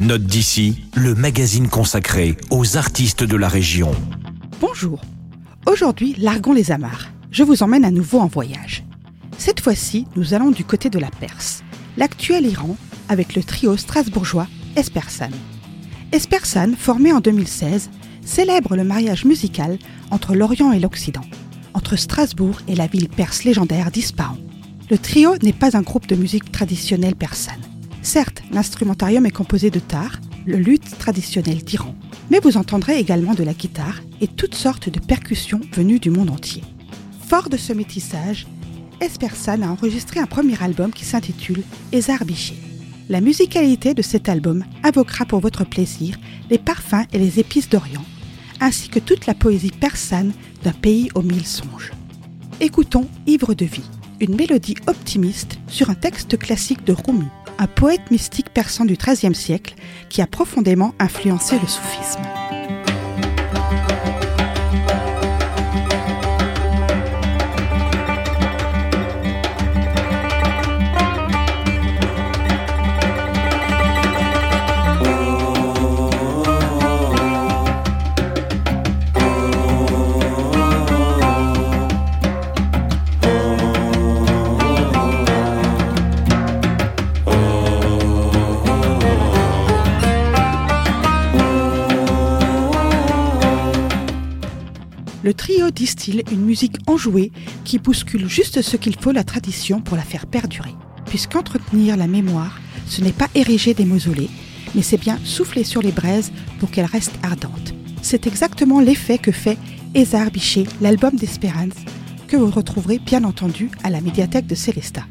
Note d'ici, le magazine consacré aux artistes de la région. Bonjour. Aujourd'hui, largons les amarres. Je vous emmène à nouveau en voyage. Cette fois-ci, nous allons du côté de la Perse, l'actuel Iran, avec le trio strasbourgeois Espersan. Espersan, formé en 2016, célèbre le mariage musical entre l'Orient et l'Occident, entre Strasbourg et la ville perse légendaire d'Ispahan. Le trio n'est pas un groupe de musique traditionnelle persane. Certes, l'instrumentarium est composé de tar, le luth traditionnel d'Iran, mais vous entendrez également de la guitare et toutes sortes de percussions venues du monde entier. Fort de ce métissage, Espersan a enregistré un premier album qui s'intitule Ezar Biché. La musicalité de cet album invoquera pour votre plaisir les parfums et les épices d'Orient, ainsi que toute la poésie persane d'un pays aux mille songes. Écoutons Ivre de vie, une mélodie optimiste sur un texte classique de Rumi, un poète mystique persan du XIIIe siècle qui a profondément influencé le soufisme. Le trio distille une musique enjouée qui bouscule juste ce qu'il faut la tradition pour la faire perdurer. Puisqu'entretenir la mémoire, ce n'est pas ériger des mausolées, mais c'est bien souffler sur les braises pour qu'elles restent ardentes. C'est exactement l'effet que fait Ezar Bichet, l'album d'Espérance, que vous retrouverez bien entendu à la médiathèque de Célestat.